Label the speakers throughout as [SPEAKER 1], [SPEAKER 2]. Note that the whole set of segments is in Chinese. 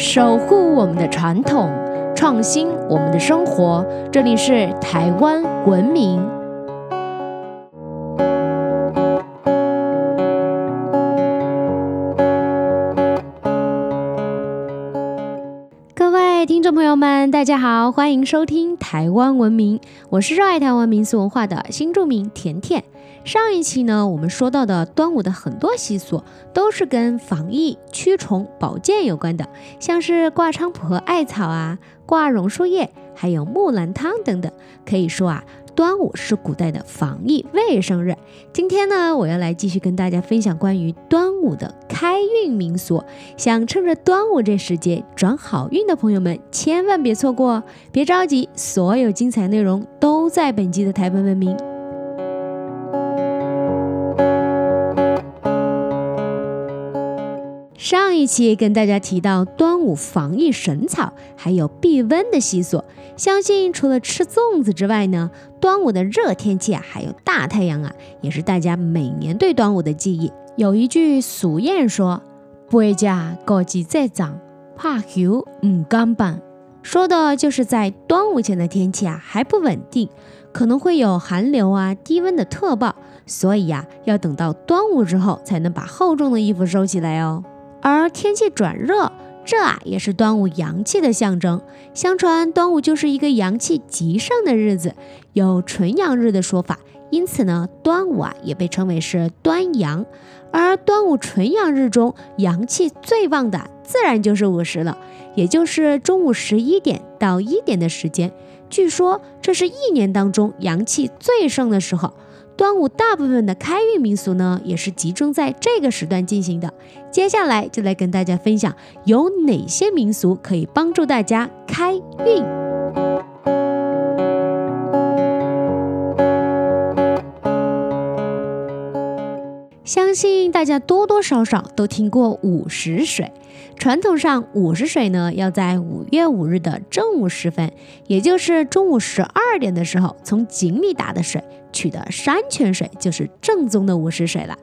[SPEAKER 1] 守护我们的传统，创新我们的生活。这里是台湾文明。各位听众朋友们，大家好，欢迎收听台湾文明，我是热爱台湾民俗文化的新著名甜甜。上一期呢，我们说到的端午的很多习俗都是跟防疫、驱虫、保健有关的，像是挂菖蒲和艾草啊，挂榕树叶，还有木兰汤等等。可以说啊，端午是古代的防疫卫生日。今天呢，我要来继续跟大家分享关于端午的开运民俗。想趁着端午这时节转好运的朋友们，千万别错过，别着急，所有精彩内容都在本集的台本文明。一期跟大家提到端午防疫神草，还有避瘟的习俗。相信除了吃粽子之外呢，端午的热天气啊，还有大太阳啊，也是大家每年对端午的记忆。有一句俗谚说：“回家高鸡再长，怕球唔干板。”说的就是在端午前的天气啊还不稳定，可能会有寒流啊、低温的特报，所以呀，要等到端午之后才能把厚重的衣服收起来哦。而天气转热，这啊也是端午阳气的象征。相传端午就是一个阳气极盛的日子，有纯阳日的说法，因此呢，端午啊也被称为是端阳。而端午纯阳日中，阳气最旺的自然就是午时了，也就是中午十一点到一点的时间。据说这是一年当中阳气最盛的时候。端午大部分的开运民俗呢，也是集中在这个时段进行的。接下来就来跟大家分享有哪些民俗可以帮助大家开运。相信大家多多少少都听过午时水。传统上，午时水呢要在五月五日的正午时分，也就是中午十二点的时候，从井里打的水。取的山泉水就是正宗的午时水了。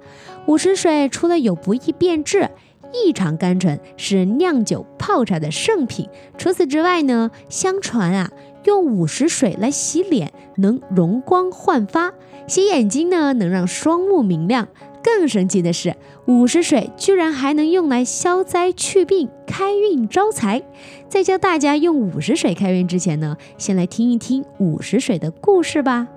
[SPEAKER 1] 午时水除了有不易变质、异常甘醇，是酿酒泡茶的圣品。除此之外呢，相传啊，用午时水来洗脸能容光焕发，洗眼睛呢能让双目明亮。更神奇的是，午时水居然还能用来消灾去病、开运招财。在教大家用午时水开运之前呢，先来听一听午时水的故事吧。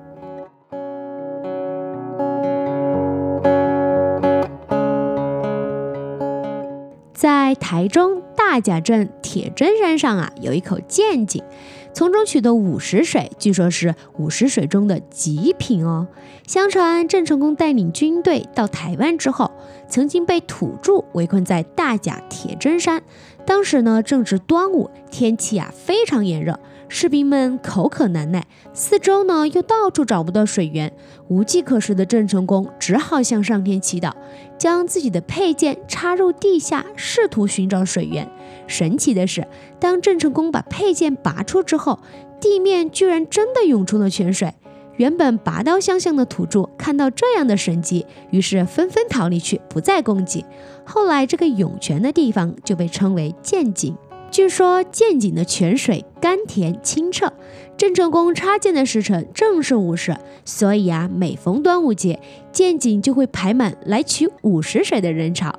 [SPEAKER 1] 在台中大甲镇铁针山上啊，有一口涧井，从中取的午时水，据说是午时水中的极品哦。相传郑成功带领军队到台湾之后，曾经被土著围困在大甲铁针山。当时呢正值端午，天气啊非常炎热。士兵们口渴难耐，四周呢又到处找不到水源，无计可施的郑成功只好向上天祈祷，将自己的佩剑插入地下，试图寻找水源。神奇的是，当郑成功把佩剑拔出之后，地面居然真的涌出了泉水。原本拔刀相向的土著看到这样的神迹，于是纷纷逃离去，不再攻击。后来，这个涌泉的地方就被称为剑井。据说剑井的泉水甘甜清澈，郑成功插剑的时辰正是午时，所以啊，每逢端午节，剑井就会排满来取午时水的人潮。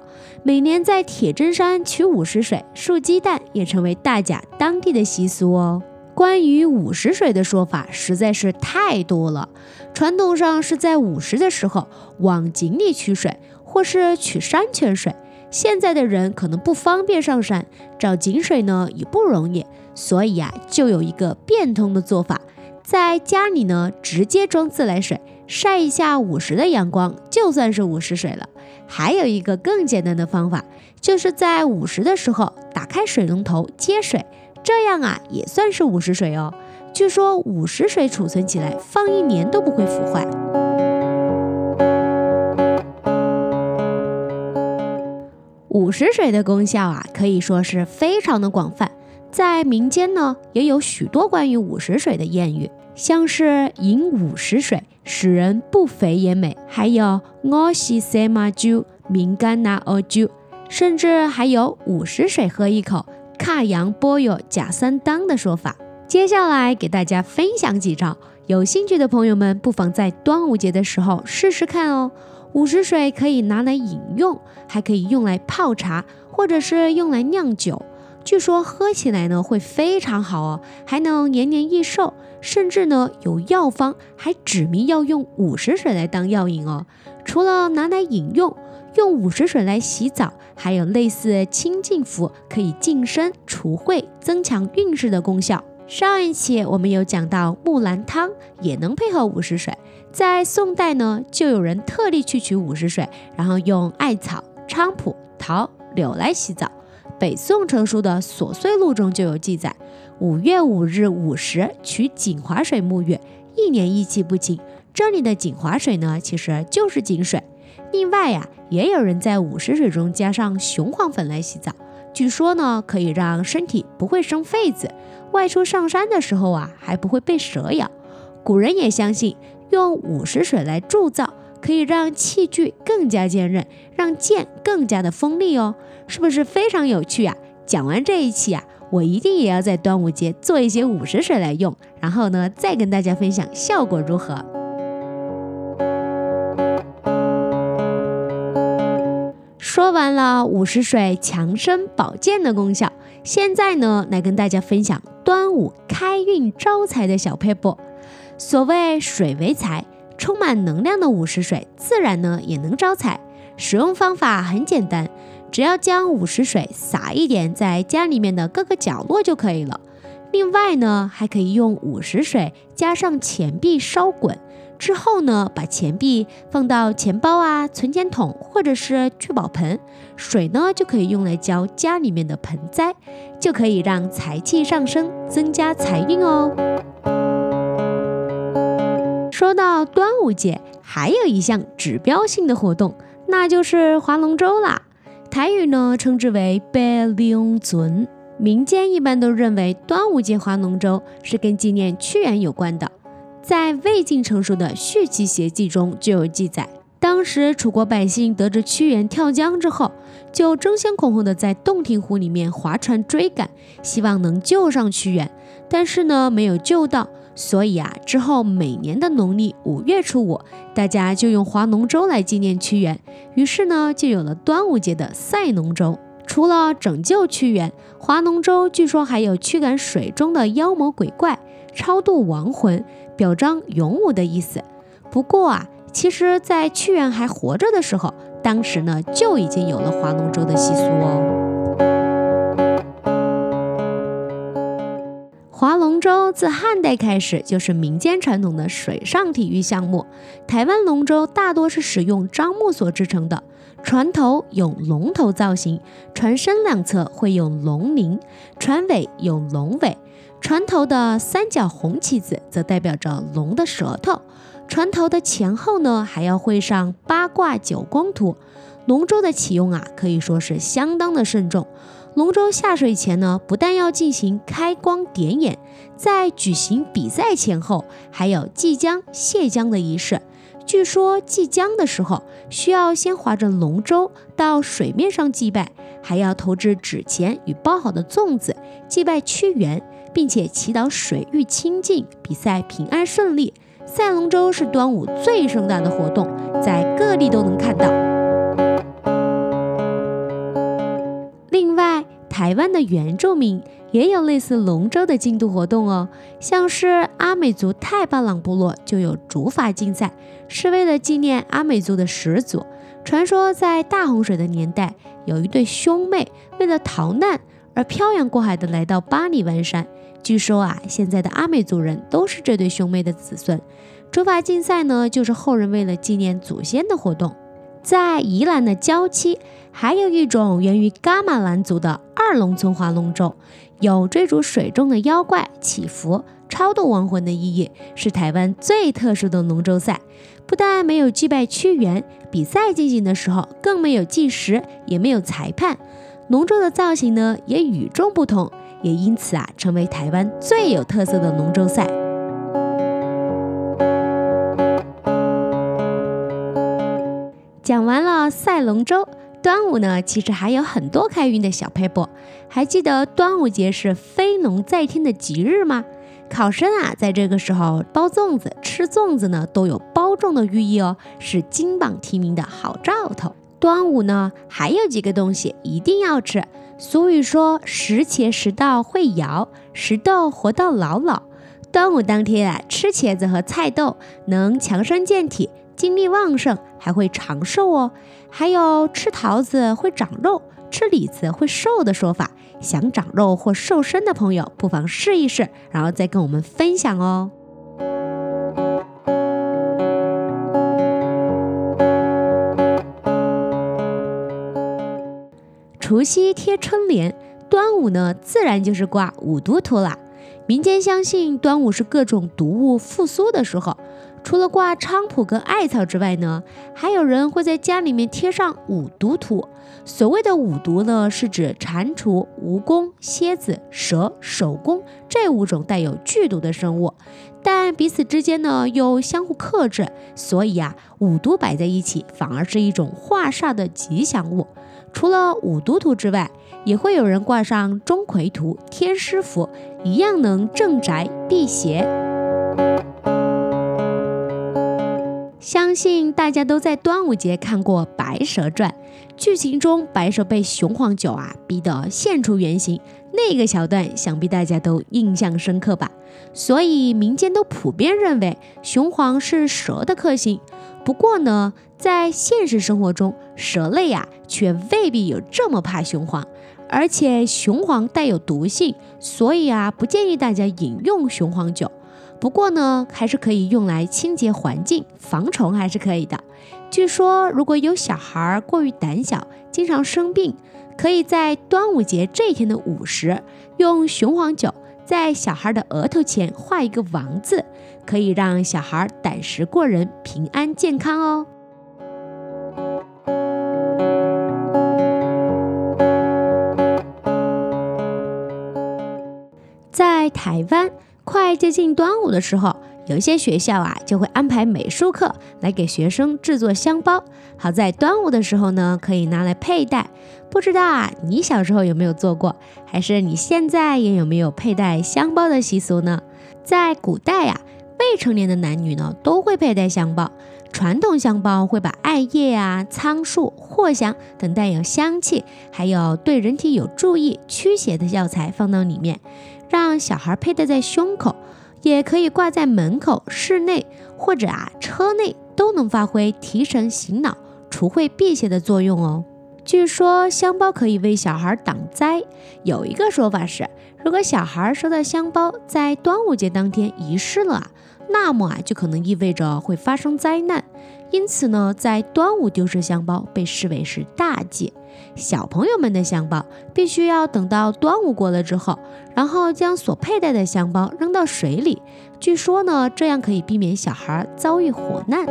[SPEAKER 1] 每年在铁针山取午时水、竖鸡蛋也成为大甲当地的习俗哦。关于午时水的说法实在是太多了，传统上是在午时的时候往井里取水，或是取山泉水。现在的人可能不方便上山找井水呢，也不容易，所以啊，就有一个变通的做法，在家里呢直接装自来水，晒一下午时的阳光，就算是午时水了。还有一个更简单的方法，就是在午时的时候打开水龙头接水，这样啊也算是午时水哦。据说午时水储存起来，放一年都不会腐坏。午时水的功效啊，可以说是非常的广泛。在民间呢，也有许多关于午时水的谚语，像是饮午时水使人不肥也美，还有我洗三马酒，敏感拿二酒，甚至还有午时水喝一口，卡阳波有假三当的说法。接下来给大家分享几招，有兴趣的朋友们不妨在端午节的时候试试看哦。午时水可以拿来饮用，还可以用来泡茶，或者是用来酿酒。据说喝起来呢会非常好哦，还能延年益寿，甚至呢有药方还指明要用午时水来当药引哦。除了拿来饮用，用午时水来洗澡，还有类似清净符，可以净身除秽、增强运势的功效。上一期我们有讲到木兰汤也能配合午时水。在宋代呢，就有人特地去取午时水，然后用艾草、菖蒲、桃、柳来洗澡。北宋成书的《琐碎录》中就有记载：五月五日午时取锦华水沐浴，一年一气不侵。这里的锦华水呢，其实就是井水。另外呀，也有人在午时水中加上雄黄粉来洗澡，据说呢，可以让身体不会生痱子，外出上山的时候啊，还不会被蛇咬。古人也相信。用午时水来铸造，可以让器具更加坚韧，让剑更加的锋利哦，是不是非常有趣啊？讲完这一期啊，我一定也要在端午节做一些午时水来用，然后呢，再跟大家分享效果如何。说完了午时水强身保健的功效，现在呢，来跟大家分享端午开运招财的小配布。所谓水为财，充满能量的午时水自然呢也能招财。使用方法很简单，只要将午时水撒一点在家里面的各个角落就可以了。另外呢，还可以用午时水加上钱币烧滚，之后呢把钱币放到钱包啊、存钱筒或者是聚宝盆，水呢就可以用来浇家里面的盆栽，就可以让财气上升，增加财运哦。说到端午节，还有一项指标性的活动，那就是划龙舟啦。台语呢称之为白龙尊。民间一般都认为端午节划龙舟是跟纪念屈原有关的。在魏晋成熟的《续齐谐记》中就有记载，当时楚国百姓得知屈原跳江之后，就争先恐后的在洞庭湖里面划船追赶，希望能救上屈原，但是呢没有救到。所以啊，之后每年的农历五月初五，大家就用划龙舟来纪念屈原。于是呢，就有了端午节的赛龙舟。除了拯救屈原，划龙舟据说还有驱赶水中的妖魔鬼怪、超度亡魂、表彰勇武的意思。不过啊，其实，在屈原还活着的时候，当时呢就已经有了划龙舟的习俗哦。划龙舟自汉代开始就是民间传统的水上体育项目。台湾龙舟大多是使用樟木所制成的，船头有龙头造型，船身两侧会有龙鳞，船尾有龙尾。船头的三角红旗子则代表着龙的舌头。船头的前后呢，还要绘上八卦九宫图。龙舟的启用啊，可以说是相当的慎重。龙舟下水前呢，不但要进行开光点眼，在举行比赛前后，还有祭江、卸江的仪式。据说祭江的时候，需要先划着龙舟到水面上祭拜，还要投掷纸钱与包好的粽子，祭拜屈原，并且祈祷水域清净，比赛平安顺利。赛龙舟是端午最盛大的活动，在各地都能看到。另外台湾的原住民也有类似龙舟的竞渡活动哦，像是阿美族泰巴朗部落就有竹筏竞赛，是为了纪念阿美族的始祖。传说在大洪水的年代，有一对兄妹为了逃难而漂洋过海的来到巴里湾山。据说啊，现在的阿美族人都是这对兄妹的子孙。竹筏竞赛呢，就是后人为了纪念祖先的活动。在宜兰的礁溪，还有一种源于噶玛兰族的二龙村划龙舟，有追逐水中的妖怪、祈福、超度亡魂的意义，是台湾最特殊的龙舟赛。不但没有祭拜屈原，比赛进行的时候更没有计时，也没有裁判。龙舟的造型呢也与众不同，也因此啊成为台湾最有特色的龙舟赛。讲完了赛龙舟，端午呢，其实还有很多开运的小配布。还记得端午节是飞龙在天的吉日吗？考生啊，在这个时候包粽子、吃粽子呢，都有包中的寓意哦，是金榜题名的好兆头。端午呢，还有几个东西一定要吃。俗语说：“食茄食到会摇，食豆活到老老。”端午当天啊，吃茄子和菜豆能强身健体。精力旺盛，还会长寿哦。还有吃桃子会长肉，吃李子会瘦的说法。想长肉或瘦身的朋友，不妨试一试，然后再跟我们分享哦。除夕贴春联，端午呢，自然就是挂五毒图啦。民间相信端午是各种毒物复苏的时候。除了挂菖蒲跟艾草之外呢，还有人会在家里面贴上五毒图。所谓的五毒呢，是指蟾蜍、蜈蚣、蝎子、蛇、守宫这五种带有剧毒的生物，但彼此之间呢又相互克制，所以啊，五毒摆在一起反而是一种化煞的吉祥物。除了五毒图之外，也会有人挂上钟馗图、天师符，一样能镇宅辟邪。相信大家都在端午节看过《白蛇传》，剧情中白蛇被雄黄酒啊逼得现出原形，那个桥段想必大家都印象深刻吧？所以民间都普遍认为雄黄是蛇的克星。不过呢，在现实生活中，蛇类啊却未必有这么怕雄黄，而且雄黄带有毒性，所以啊不建议大家饮用雄黄酒。不过呢，还是可以用来清洁环境、防虫，还是可以的。据说，如果有小孩过于胆小，经常生病，可以在端午节这一天的午时，用雄黄酒在小孩的额头前画一个王字，可以让小孩胆识过人，平安健康哦。在台湾。快接近端午的时候，有一些学校啊就会安排美术课来给学生制作香包。好在端午的时候呢，可以拿来佩戴。不知道啊，你小时候有没有做过？还是你现在也有没有佩戴香包的习俗呢？在古代呀，未成年的男女呢都会佩戴香包。传统香包会把艾叶啊、苍术、藿香等带有香气，还有对人体有助益、驱邪的药材放到里面。让小孩佩戴在胸口，也可以挂在门口、室内或者啊车内，都能发挥提神醒脑、除秽辟邪的作用哦。据说香包可以为小孩挡灾，有一个说法是，如果小孩收到香包在端午节当天遗失了啊，那么啊就可能意味着会发生灾难。因此呢，在端午丢失香包被视为是大忌。小朋友们的香包必须要等到端午过了之后，然后将所佩戴的香包扔到水里。据说呢，这样可以避免小孩遭遇火难。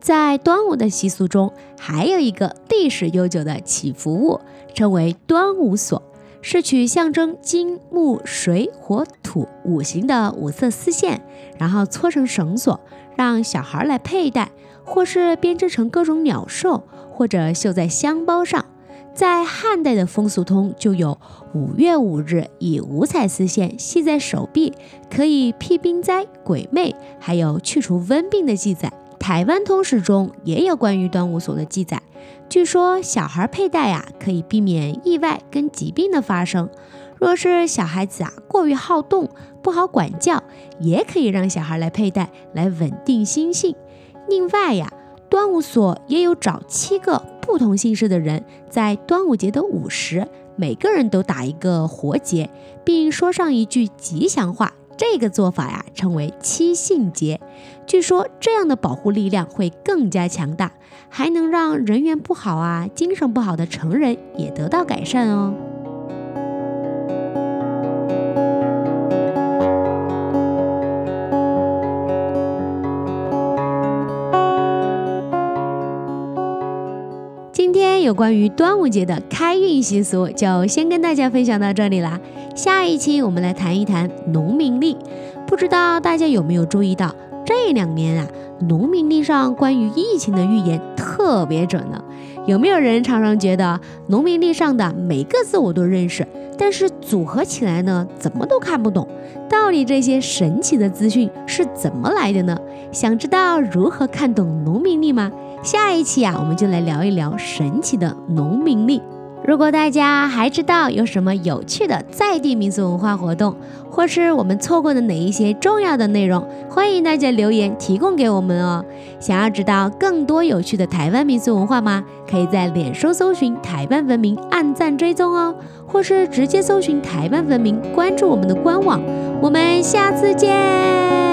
[SPEAKER 1] 在端午的习俗中，还有一个历史悠久的祈福物，称为端午锁。是取象征金木水火土五行的五色丝线，然后搓成绳索，让小孩来佩戴，或是编织成各种鸟兽，或者绣在香包上。在汉代的风俗通就有五月五日以五彩丝线系在手臂，可以辟兵灾、鬼魅，还有去除瘟病的记载。台湾通史中也有关于端午锁的记载。据说小孩佩戴啊，可以避免意外跟疾病的发生。若是小孩子啊过于好动，不好管教，也可以让小孩来佩戴，来稳定心性。另外呀，端午所也有找七个不同姓氏的人，在端午节的午时，每个人都打一个活结，并说上一句吉祥话。这个做法呀，称为七姓结。据说这样的保护力量会更加强大，还能让人缘不好啊、精神不好的成人也得到改善哦。今天有关于端午节的开运习俗，就先跟大家分享到这里啦。下一期我们来谈一谈农民历。不知道大家有没有注意到，这两年啊，农民历上关于疫情的预言特别准呢。有没有人常常觉得农民历上的每个字我都认识，但是组合起来呢，怎么都看不懂？到底这些神奇的资讯是怎么来的呢？想知道如何看懂农民历吗？下一期啊，我们就来聊一聊神奇的农民历。如果大家还知道有什么有趣的在地民俗文化活动，或是我们错过的哪一些重要的内容，欢迎大家留言提供给我们哦。想要知道更多有趣的台湾民俗文化吗？可以在脸书搜寻“台湾文明”，按赞追踪哦，或是直接搜寻“台湾文明”，关注我们的官网。我们下次见。